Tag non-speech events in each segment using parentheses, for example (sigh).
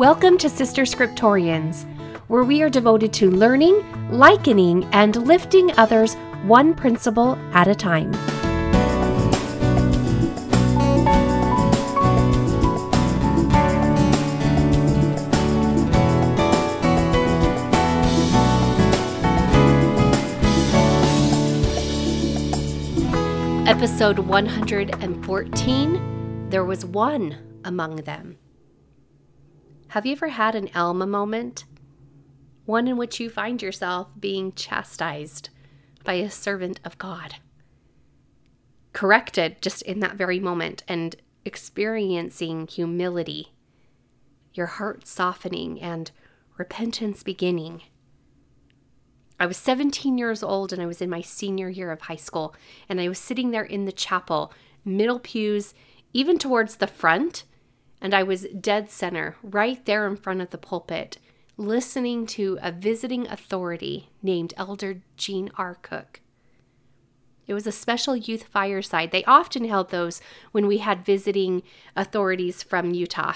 Welcome to Sister Scriptorians, where we are devoted to learning, likening, and lifting others one principle at a time. Episode 114 There was one among them. Have you ever had an Alma moment? One in which you find yourself being chastised by a servant of God, corrected just in that very moment, and experiencing humility, your heart softening, and repentance beginning. I was 17 years old and I was in my senior year of high school, and I was sitting there in the chapel, middle pews, even towards the front, and I was dead center, right there in front of the pulpit, listening to a visiting authority named Elder Gene R. Cook. It was a special youth fireside. They often held those when we had visiting authorities from Utah.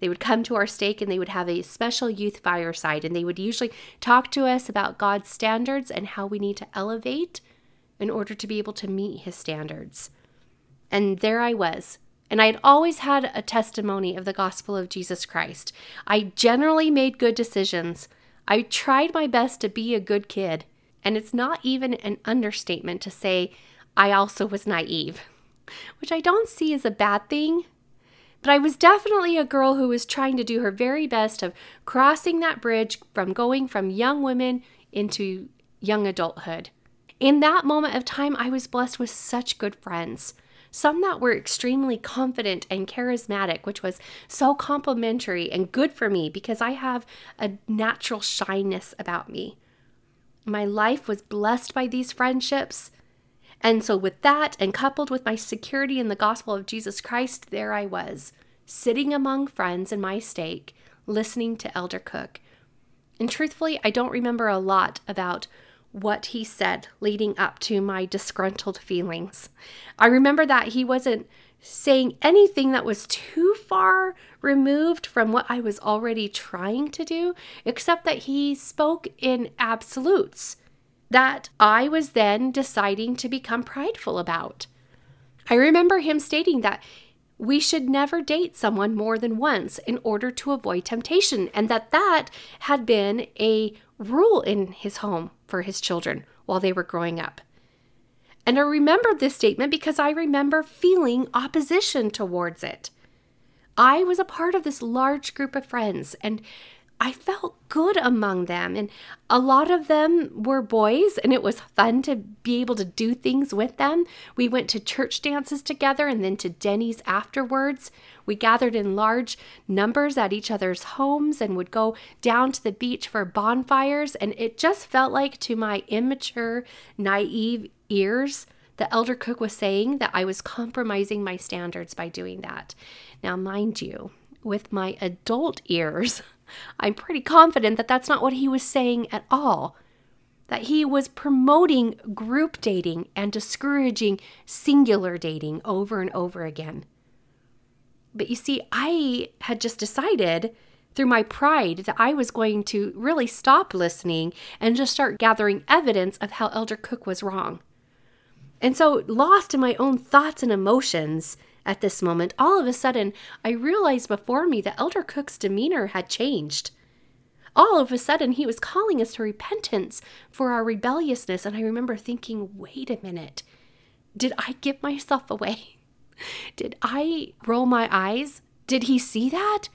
They would come to our stake and they would have a special youth fireside, and they would usually talk to us about God's standards and how we need to elevate in order to be able to meet His standards. And there I was. And I had always had a testimony of the gospel of Jesus Christ. I generally made good decisions. I tried my best to be a good kid. And it's not even an understatement to say I also was naive, (laughs) which I don't see as a bad thing but I was definitely a girl who was trying to do her very best of crossing that bridge from going from young women into young adulthood. In that moment of time, I was blessed with such good friends. Some that were extremely confident and charismatic, which was so complimentary and good for me because I have a natural shyness about me. My life was blessed by these friendships. And so, with that, and coupled with my security in the gospel of Jesus Christ, there I was, sitting among friends in my stake, listening to Elder Cook. And truthfully, I don't remember a lot about what he said leading up to my disgruntled feelings. I remember that he wasn't saying anything that was too far removed from what I was already trying to do, except that he spoke in absolutes that I was then deciding to become prideful about. I remember him stating that we should never date someone more than once in order to avoid temptation, and that that had been a rule in his home for his children while they were growing up. And I remember this statement because I remember feeling opposition towards it. I was a part of this large group of friends, and I felt good among them. And a lot of them were boys, and it was fun to be able to do things with them. We went to church dances together and then to Denny's afterwards. We gathered in large numbers at each other's homes and would go down to the beach for bonfires. And it just felt like to my immature, naive ears, the elder cook was saying that I was compromising my standards by doing that. Now, mind you, with my adult ears, (laughs) I'm pretty confident that that's not what he was saying at all. That he was promoting group dating and discouraging singular dating over and over again. But you see, I had just decided through my pride that I was going to really stop listening and just start gathering evidence of how Elder Cook was wrong. And so, lost in my own thoughts and emotions, at this moment, all of a sudden, I realized before me that Elder Cook's demeanor had changed. All of a sudden, he was calling us to repentance for our rebelliousness. And I remember thinking, wait a minute, did I give myself away? (laughs) Did I roll my eyes? Did he see that?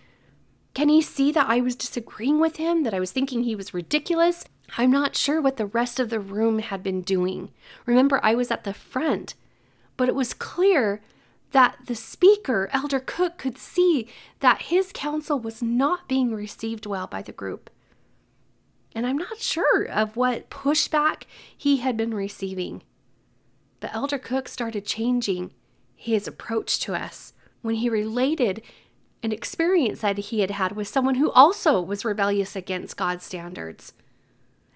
Can he see that I was disagreeing with him, that I was thinking he was ridiculous? I'm not sure what the rest of the room had been doing. Remember, I was at the front, but it was clear that the speaker, Elder Cook, could see that his counsel was not being received well by the group. And I'm not sure of what pushback he had been receiving. But Elder Cook started changing his approach to us when he related an experience that he had had with someone who also was rebellious against God's standards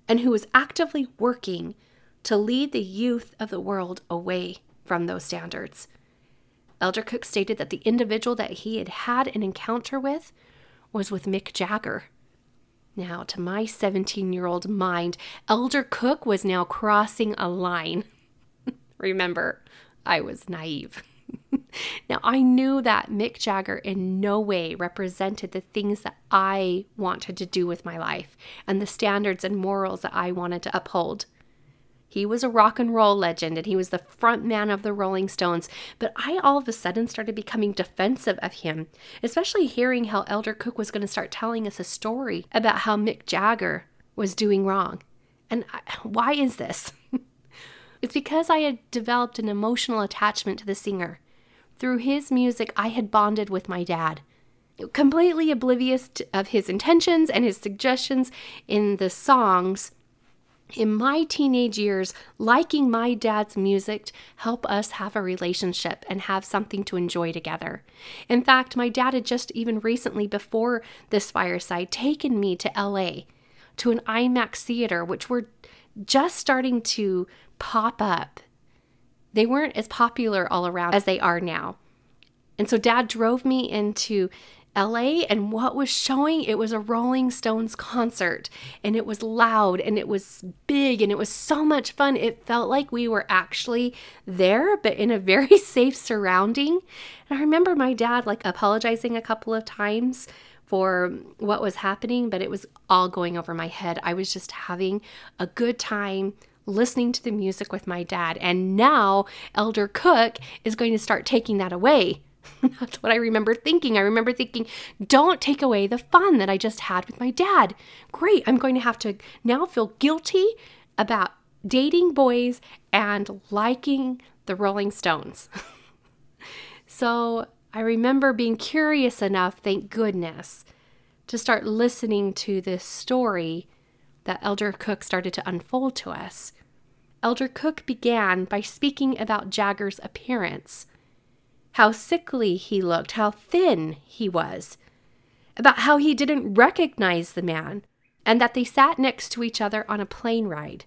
and who was actively working to lead the youth of the world away from those standards. Elder Cook stated that the individual that he had had an encounter with was with Mick Jagger. Now, to my 17 year old mind, Elder Cook was now crossing a line. (laughs) Remember, I was naive. (laughs) now, I knew that Mick Jagger in no way represented the things that I wanted to do with my life and the standards and morals that I wanted to uphold. He was a rock and roll legend and he was the front man of the Rolling Stones. But I all of a sudden started becoming defensive of him, especially hearing how Elder Cook was going to start telling us a story about how Mick Jagger was doing wrong. And I, why is this? (laughs) it's because I had developed an emotional attachment to the singer. Through his music, I had bonded with my dad completely oblivious of his intentions and his suggestions in the songs in my teenage years, liking my dad's music helped us have a relationship and have something to enjoy together. In fact, my dad had just even recently before this fireside taken me to LA to an IMAX theater, which were just starting to pop up. They weren't as popular all around as they are now. And so dad drove me into LA and what was showing it was a Rolling Stones concert and it was loud and it was big and it was so much fun. It felt like we were actually there but in a very (laughs) safe surrounding. And I remember my dad like apologizing a couple of times for what was happening, but it was all going over my head. I was just having a good time listening to the music with my dad. And now Elder Cook is going to start taking that away (laughs) That's what I remember thinking. I remember thinking, don't take away the fun that I just had with my dad. Great, I'm going to have to now feel guilty about dating boys and liking the Rolling Stones. (laughs) so I remember being curious enough, thank goodness, to start listening to this story that Elder Cook started to unfold to us. Elder Cook began by speaking about Jagger's appearance how sickly he looked, how thin he was, about how he didn't recognize the man, and that they sat next to each other on a plane ride.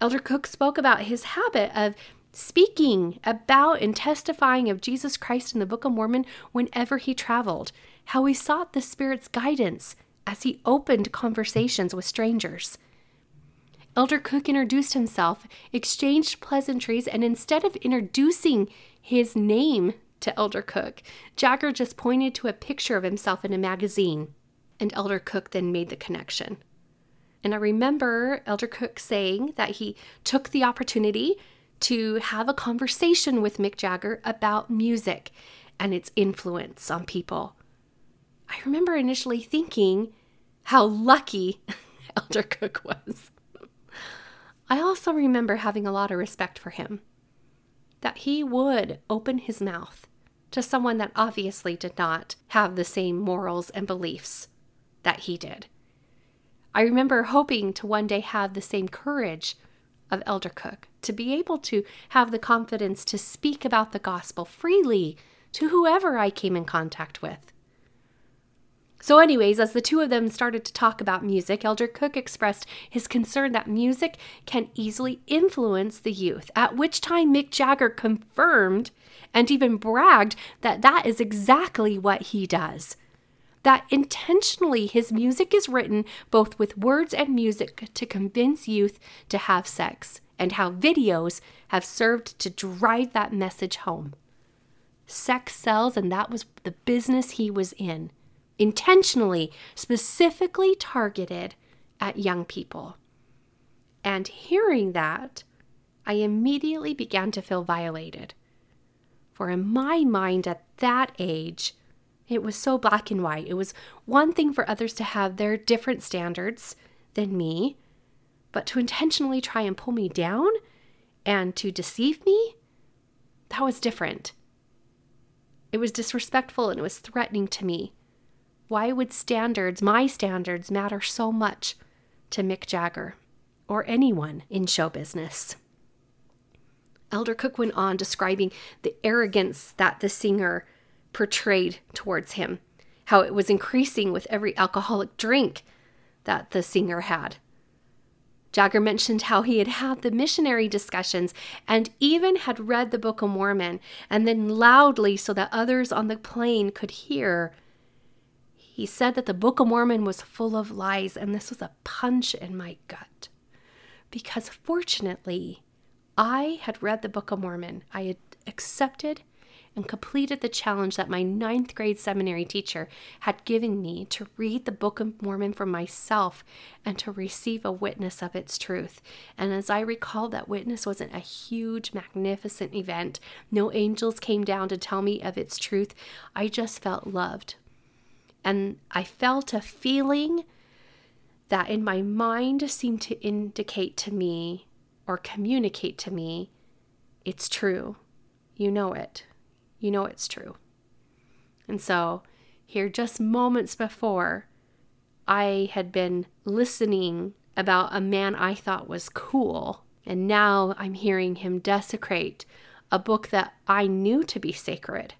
Elder Cook spoke about his habit of speaking about and testifying of Jesus Christ in the Book of Mormon whenever he traveled, how he sought the Spirit's guidance as he opened conversations with strangers. Elder Cook introduced himself, exchanged pleasantries, and instead of introducing his name to Elder Cook, Jagger just pointed to a picture of himself in a magazine, and Elder Cook then made the connection. And I remember Elder Cook saying that he took the opportunity to have a conversation with Mick Jagger about music and its influence on people. I remember initially thinking how lucky (laughs) Elder Cook was. I also remember having a lot of respect for him, that he would open his mouth to someone that obviously did not have the same morals and beliefs that he did. I remember hoping to one day have the same courage of Elder Cook, to be able to have the confidence to speak about the gospel freely to whoever I came in contact with. So, anyways, as the two of them started to talk about music, Elder Cook expressed his concern that music can easily influence the youth, at which time Mick Jagger confirmed and even bragged that that is exactly what he does. That intentionally his music is written both with words and music to convince youth to have sex, and how videos have served to drive that message home. Sex sells, and that was the business he was in intentionally, specifically targeted at young people. And hearing that, I immediately began to feel violated. For in my mind at that age, it was so black and white. It was one thing for others to have their different standards than me, but to intentionally try and pull me down and to deceive me, that was different. It was disrespectful and it was threatening to me. Why would standards, my standards, matter so much to Mick Jagger or anyone in show business? Elder Cook went on describing the arrogance that the singer portrayed towards him, how it was increasing with every alcoholic drink that the singer had. Jagger mentioned how he had had the missionary discussions and even had read the Book of Mormon, and then loudly so that others on the plane could hear He said that the Book of Mormon was full of lies, and this was a punch in my gut. Because fortunately, I had read the Book of Mormon. I had accepted and completed the challenge that my ninth grade seminary teacher had given me to read the Book of Mormon for myself and to receive a witness of its truth. And as I recall, that witness wasn't a huge, magnificent event. No angels came down to tell me of its truth. I just felt loved and I felt a feeling that in my mind seemed to indicate to me or communicate to me it's true. You know it. You know it's true. And so, here, just moments before, I had been listening about a man I thought was cool, and now I'm hearing him desecrate a book that I knew to be sacred.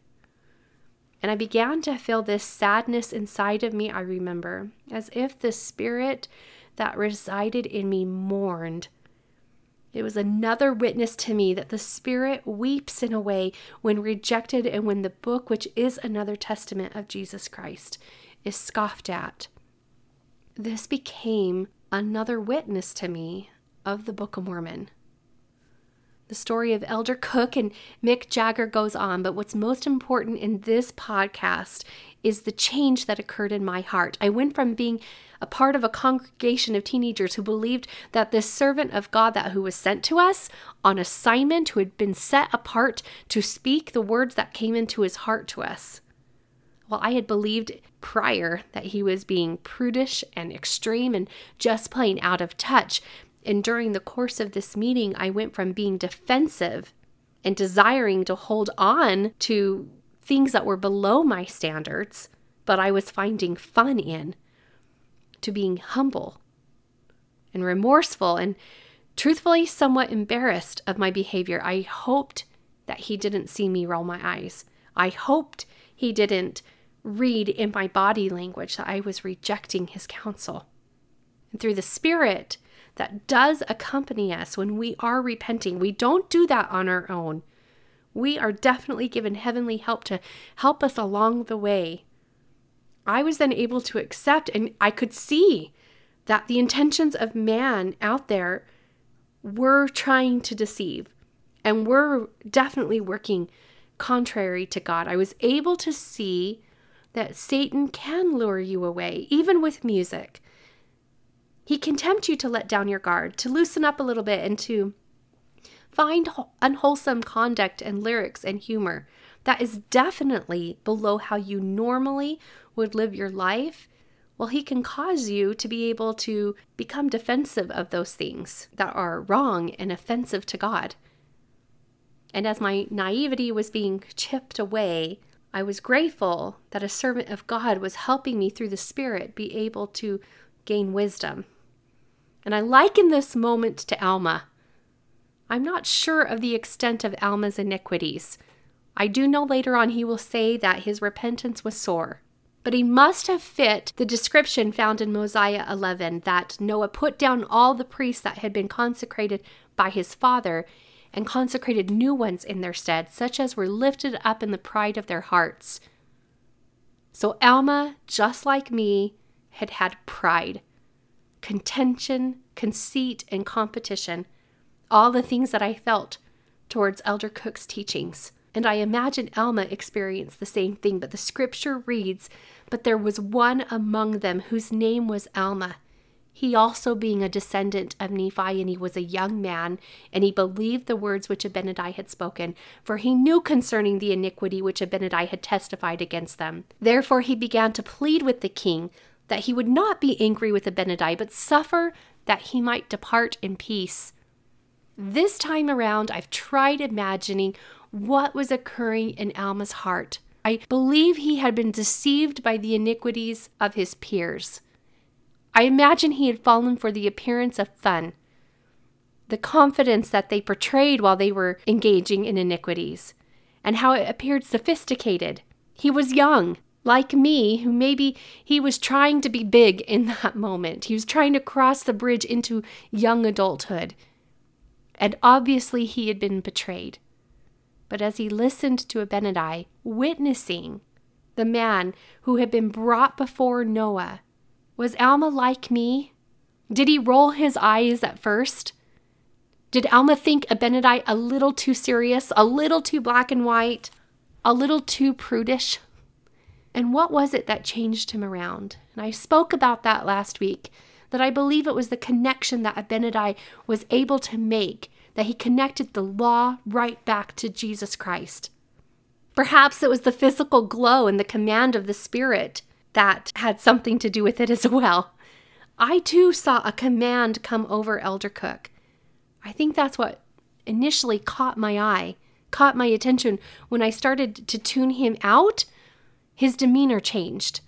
And I began to feel this sadness inside of me, I remember, as if the spirit that resided in me mourned. It was another witness to me that the Spirit weeps in a way when rejected and when the book, which is another testament of Jesus Christ, is scoffed at. This became another witness to me of the Book of Mormon. The story of Elder Cook and Mick Jagger goes on, but what's most important in this podcast is the change that occurred in my heart. I went from being a part of a congregation of teenagers who believed that this servant of God that who was sent to us on assignment who had been set apart to speak the words that came into his heart to us. Well, I had believed prior that he was being prudish and extreme and just plain out of touch, and during the course of this meeting, I went from being defensive and desiring to hold on to things that were below my standards, but I was finding fun in, to being humble and remorseful and truthfully somewhat embarrassed of my behavior. I hoped that he didn't see me roll my eyes. I hoped he didn't read in my body language that I was rejecting his counsel. And through the Spirit, that does accompany us when we are repenting. We don't do that on our own. We are definitely given heavenly help to help us along the way. I was then able to accept, and I could see that the intentions of man out there were trying to deceive and were definitely working contrary to God. I was able to see that Satan can lure you away, even with music. He can tempt you to let down your guard, to loosen up a little bit, and to find unwholesome conduct and lyrics and humor that is definitely below how you normally would live your life. Well, he can cause you to be able to become defensive of those things that are wrong and offensive to God. And as my naivety was being chipped away, I was grateful that a servant of God was helping me through the Spirit be able to gain wisdom and I liken this moment to Alma. I'm not sure of the extent of Alma's iniquities. I do know later on he will say that his repentance was sore. But he must have fit the description found in Mosiah 11 that Noah put down all the priests that had been consecrated by his father and consecrated new ones in their stead, such as were lifted up in the pride of their hearts. So Alma, just like me, had had pride contention, conceit, and competition, all the things that I felt towards Elder Cook's teachings. And I imagine Alma experienced the same thing, but the scripture reads, But there was one among them whose name was Alma. He also being a descendant of Nephi, and he was a young man, and he believed the words which Abinadi had spoken, for he knew concerning the iniquity which Abinadi had testified against them. Therefore he began to plead with the king, that he would not be angry with Abinadi, but suffer that he might depart in peace. This time around, I've tried imagining what was occurring in Alma's heart. I believe he had been deceived by the iniquities of his peers. I imagine he had fallen for the appearance of fun, the confidence that they portrayed while they were engaging in iniquities, and how it appeared sophisticated. He was young, like me, who maybe he was trying to be big in (laughs) that moment. He was trying to cross the bridge into young adulthood. And obviously he had been betrayed. But as he listened to Abinadi witnessing the man who had been brought before Noah, was Alma like me? Did he roll his eyes at first? Did Alma think Abinadi a little too serious, a little too black and white, a little too prudish? And what was it that changed him around? And I spoke about that last week, that I believe it was the connection that Abinadi was able to make, that he connected the law right back to Jesus Christ. Perhaps it was the physical glow and the command of the Spirit that had something to do with it as well. I too saw a command come over Elder Cook. I think that's what initially caught my eye, caught my attention when I started to tune him out. His demeanor changed.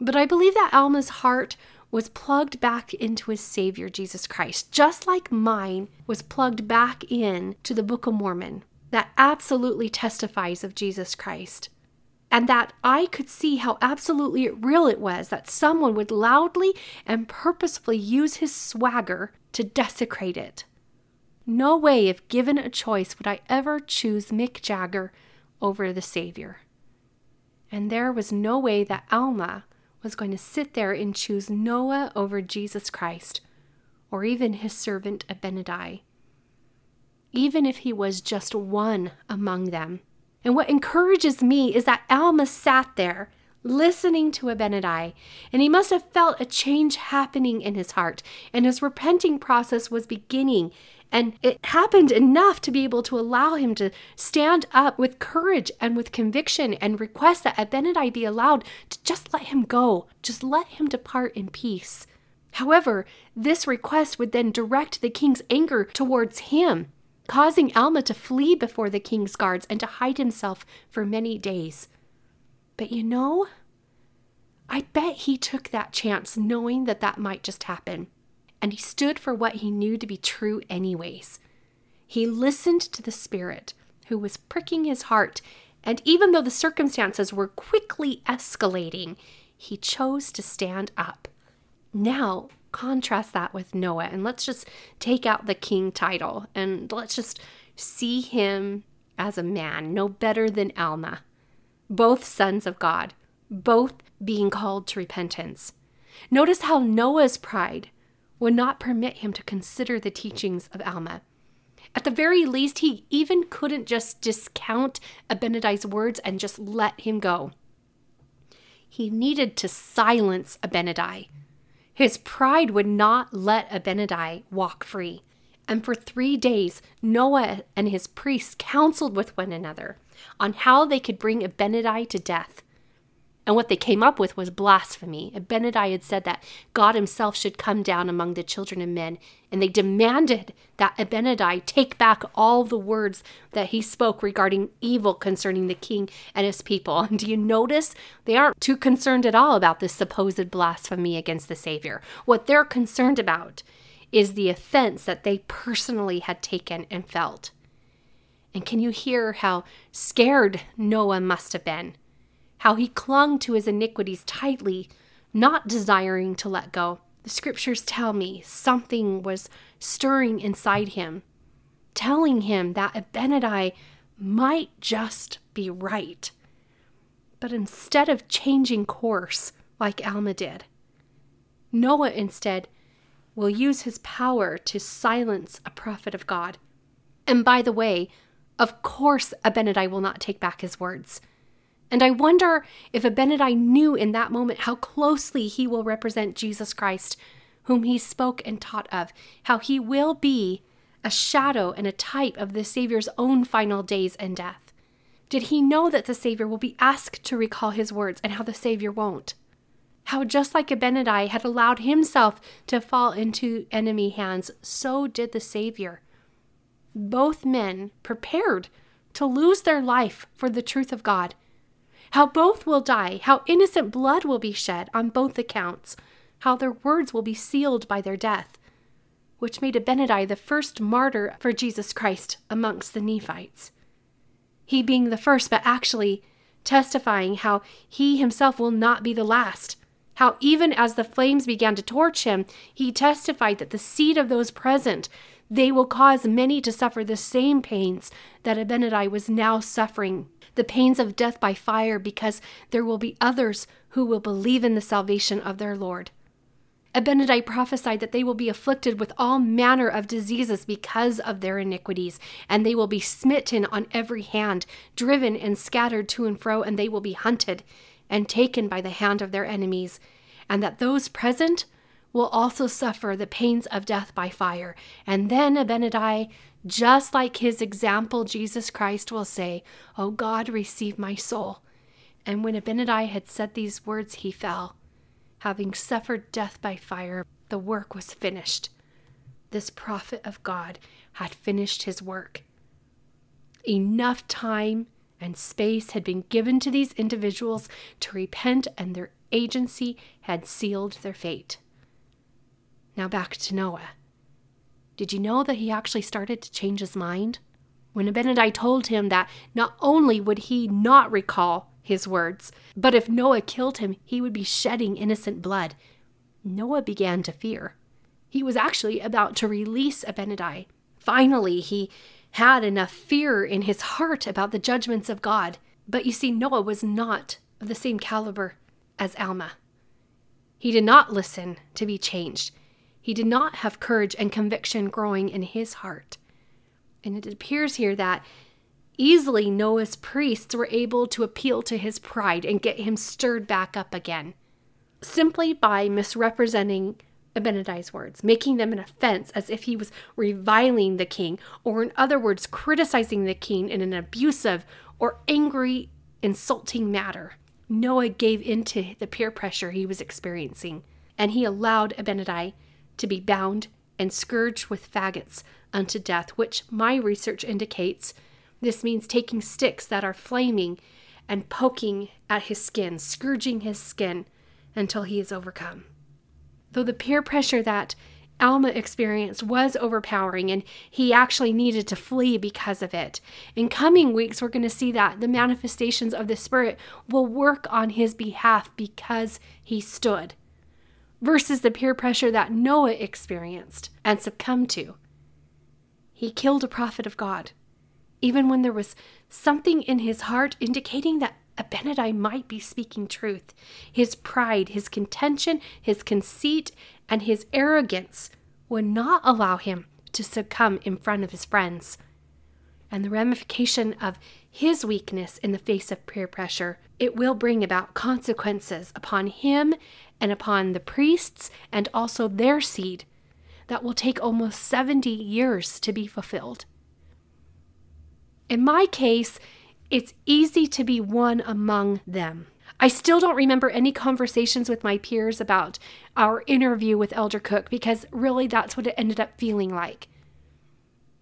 But I believe that Alma's heart was plugged back into his Savior, Jesus Christ, just like mine was plugged back in to the Book of Mormon that absolutely testifies of Jesus Christ. And that I could see how absolutely real it was that someone would loudly and purposefully use his swagger to desecrate it. No way, if given a choice, would I ever choose Mick Jagger over the Savior. And there was no way that Alma was going to sit there and choose Noah over Jesus Christ, or even his servant Abinadi even if he was just one among them. And what encourages me is that Alma sat there listening to Abinadi, and he must have felt a change happening in his heart, and his repenting process was beginning. And it happened enough to be able to allow him to stand up with courage and with conviction and request that Abinadi be allowed to just let him go, just let him depart in peace. However, this request would then direct the king's anger towards him causing Alma to flee before the king's guards and to hide himself for many days. But you know, I bet he took that chance knowing that that might just happen. And he stood for what he knew to be true, anyways. He listened to the Spirit who was pricking his heart, and even though the circumstances were quickly escalating, he chose to stand up. Now, contrast that with Noah and let's just take out the king title and let's just see him as a man, no better than Alma. Both sons of God, both being called to repentance. Notice how Noah's pride would not permit him to consider the teachings of Alma. At the very least, he even couldn't just discount Abinadi's words and just let him go. He needed to silence Abinadi his pride would not let Abinadi walk free. And for three days, Noah and his priests counseled with one another on how they could bring Abinadi to death. And what they came up with was blasphemy. Abinadi had said that God himself should come down among the children of men, and they demanded that Abinadi take back all the words that he spoke regarding evil concerning the king and his people. And (laughs) do you notice they aren't too concerned at all about this supposed blasphemy against the Savior? What they're concerned about is the offense that they personally had taken and felt. And can you hear how scared Noah must have been? How he clung to his iniquities tightly, not desiring to let go. The scriptures tell me something was stirring inside him, telling him that Abinadi might just be right. But instead of changing course like Alma did, Noah instead will use his power to silence a prophet of God. And by the way, of course, Abinadi will not take back his words. And I wonder if Abinadi knew in that moment how closely he will represent Jesus Christ, whom he spoke and taught of, how he will be a shadow and a type of the Savior's own final days and death. Did he know that the Savior will be asked to recall his words and how the Savior won't? How just like Abinadi had allowed himself to fall into enemy hands, so did the Savior. Both men prepared to lose their life for the truth of God how both will die, how innocent blood will be shed on both accounts, how their words will be sealed by their death, which made Abinadi the first martyr for Jesus Christ amongst the Nephites. He being the first, but actually testifying how he himself will not be the last. How even as the flames began to torch him, he testified that the seed of those present, they will cause many to suffer the same pains that Abinadi was now suffering the pains of death by fire because there will be others who will believe in the salvation of their Lord. Abinadi prophesied that they will be afflicted with all manner of diseases because of their iniquities, and they will be smitten on every hand, driven and scattered to and fro, and they will be hunted and taken by the hand of their enemies, and that those present will also suffer the pains of death by fire. And then Abinadi, just like his example, Jesus Christ will say, O God, receive my soul. And when Abinadi had said these words, he fell. Having suffered death by fire, the work was finished. This prophet of God had finished his work. Enough time and space had been given to these individuals to repent, and their agency had sealed their fate. Now back to Noah. Did you know that he actually started to change his mind? When Abinadi told him that not only would he not recall his words. But if Noah killed him, he would be shedding innocent blood. Noah began to fear. He was actually about to release Abinadi. Finally, he had enough fear in his heart about the judgments of God. But you see, Noah was not of the same caliber as Alma. He did not listen to be changed. He did not have courage and conviction growing in his heart. And it appears here that Easily, Noah's priests were able to appeal to his pride and get him stirred back up again, simply by misrepresenting Abinadi's words, making them an offense as if he was reviling the king, or in other words, criticizing the king in an abusive or angry, insulting manner. Noah gave in to the peer pressure he was experiencing, and he allowed Abinadi to be bound and scourged with faggots unto death, which my research indicates this means taking sticks that are flaming and poking at his skin, scourging his skin until he is overcome. Though the peer pressure that Alma experienced was overpowering and he actually needed to flee because of it. In coming weeks, we're going to see that the manifestations of the Spirit will work on his behalf because he stood, versus the peer pressure that Noah experienced and succumbed to. He killed a prophet of God even when there was something in his heart indicating that Abinadi might be speaking truth. His pride, his contention, his conceit, and his arrogance would not allow him to succumb in front of his friends. And the ramification of his weakness in the face of peer pressure, it will bring about consequences upon him and upon the priests and also their seed that will take almost 70 years to be fulfilled. In my case, it's easy to be one among them. I still don't remember any conversations with my peers about our interview with Elder Cook because really that's what it ended up feeling like.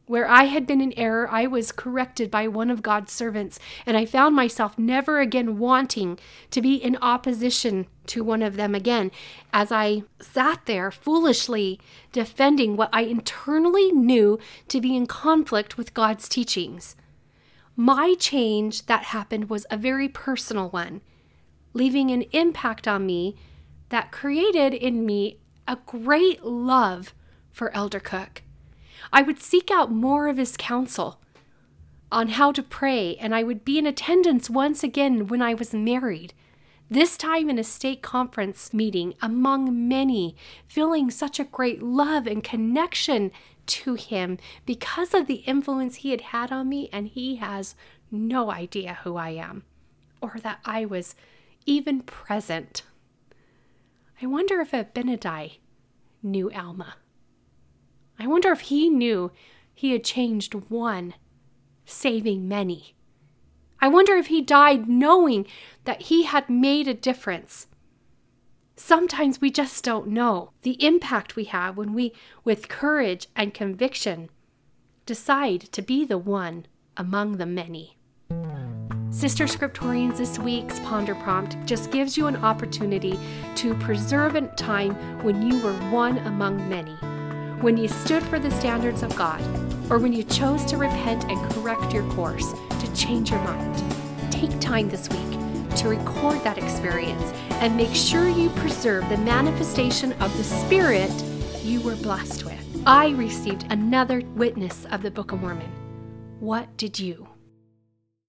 Where I had been in error, I was corrected by one of God's servants, and I found myself never again wanting to be in opposition to one of them again, as I sat there foolishly defending what I internally knew to be in conflict with God's teachings. My change that happened was a very personal one, leaving an impact on me that created in me a great love for Elder Cook. I would seek out more of his counsel on how to pray, and I would be in attendance once again when I was married. This time in a stake conference meeting among many, feeling such a great love and connection to him because of the influence he had had on me, and he has no idea who I am or that I was even present. I wonder if Abinadi knew Alma. I wonder if he knew he had changed one, saving many. I wonder if he died knowing that he had made a difference Sometimes we just don't know the impact we have when we, with courage and conviction, decide to be the one among the many. Sister Scriptorians, this week's Ponder Prompt just gives you an opportunity to preserve a time when you were one among many, when you stood for the standards of God, or when you chose to repent and correct your course to change your mind. Take time this week to record that experience and make sure you preserve the manifestation of the Spirit you were blessed with. I received another witness of the Book of Mormon. What did you?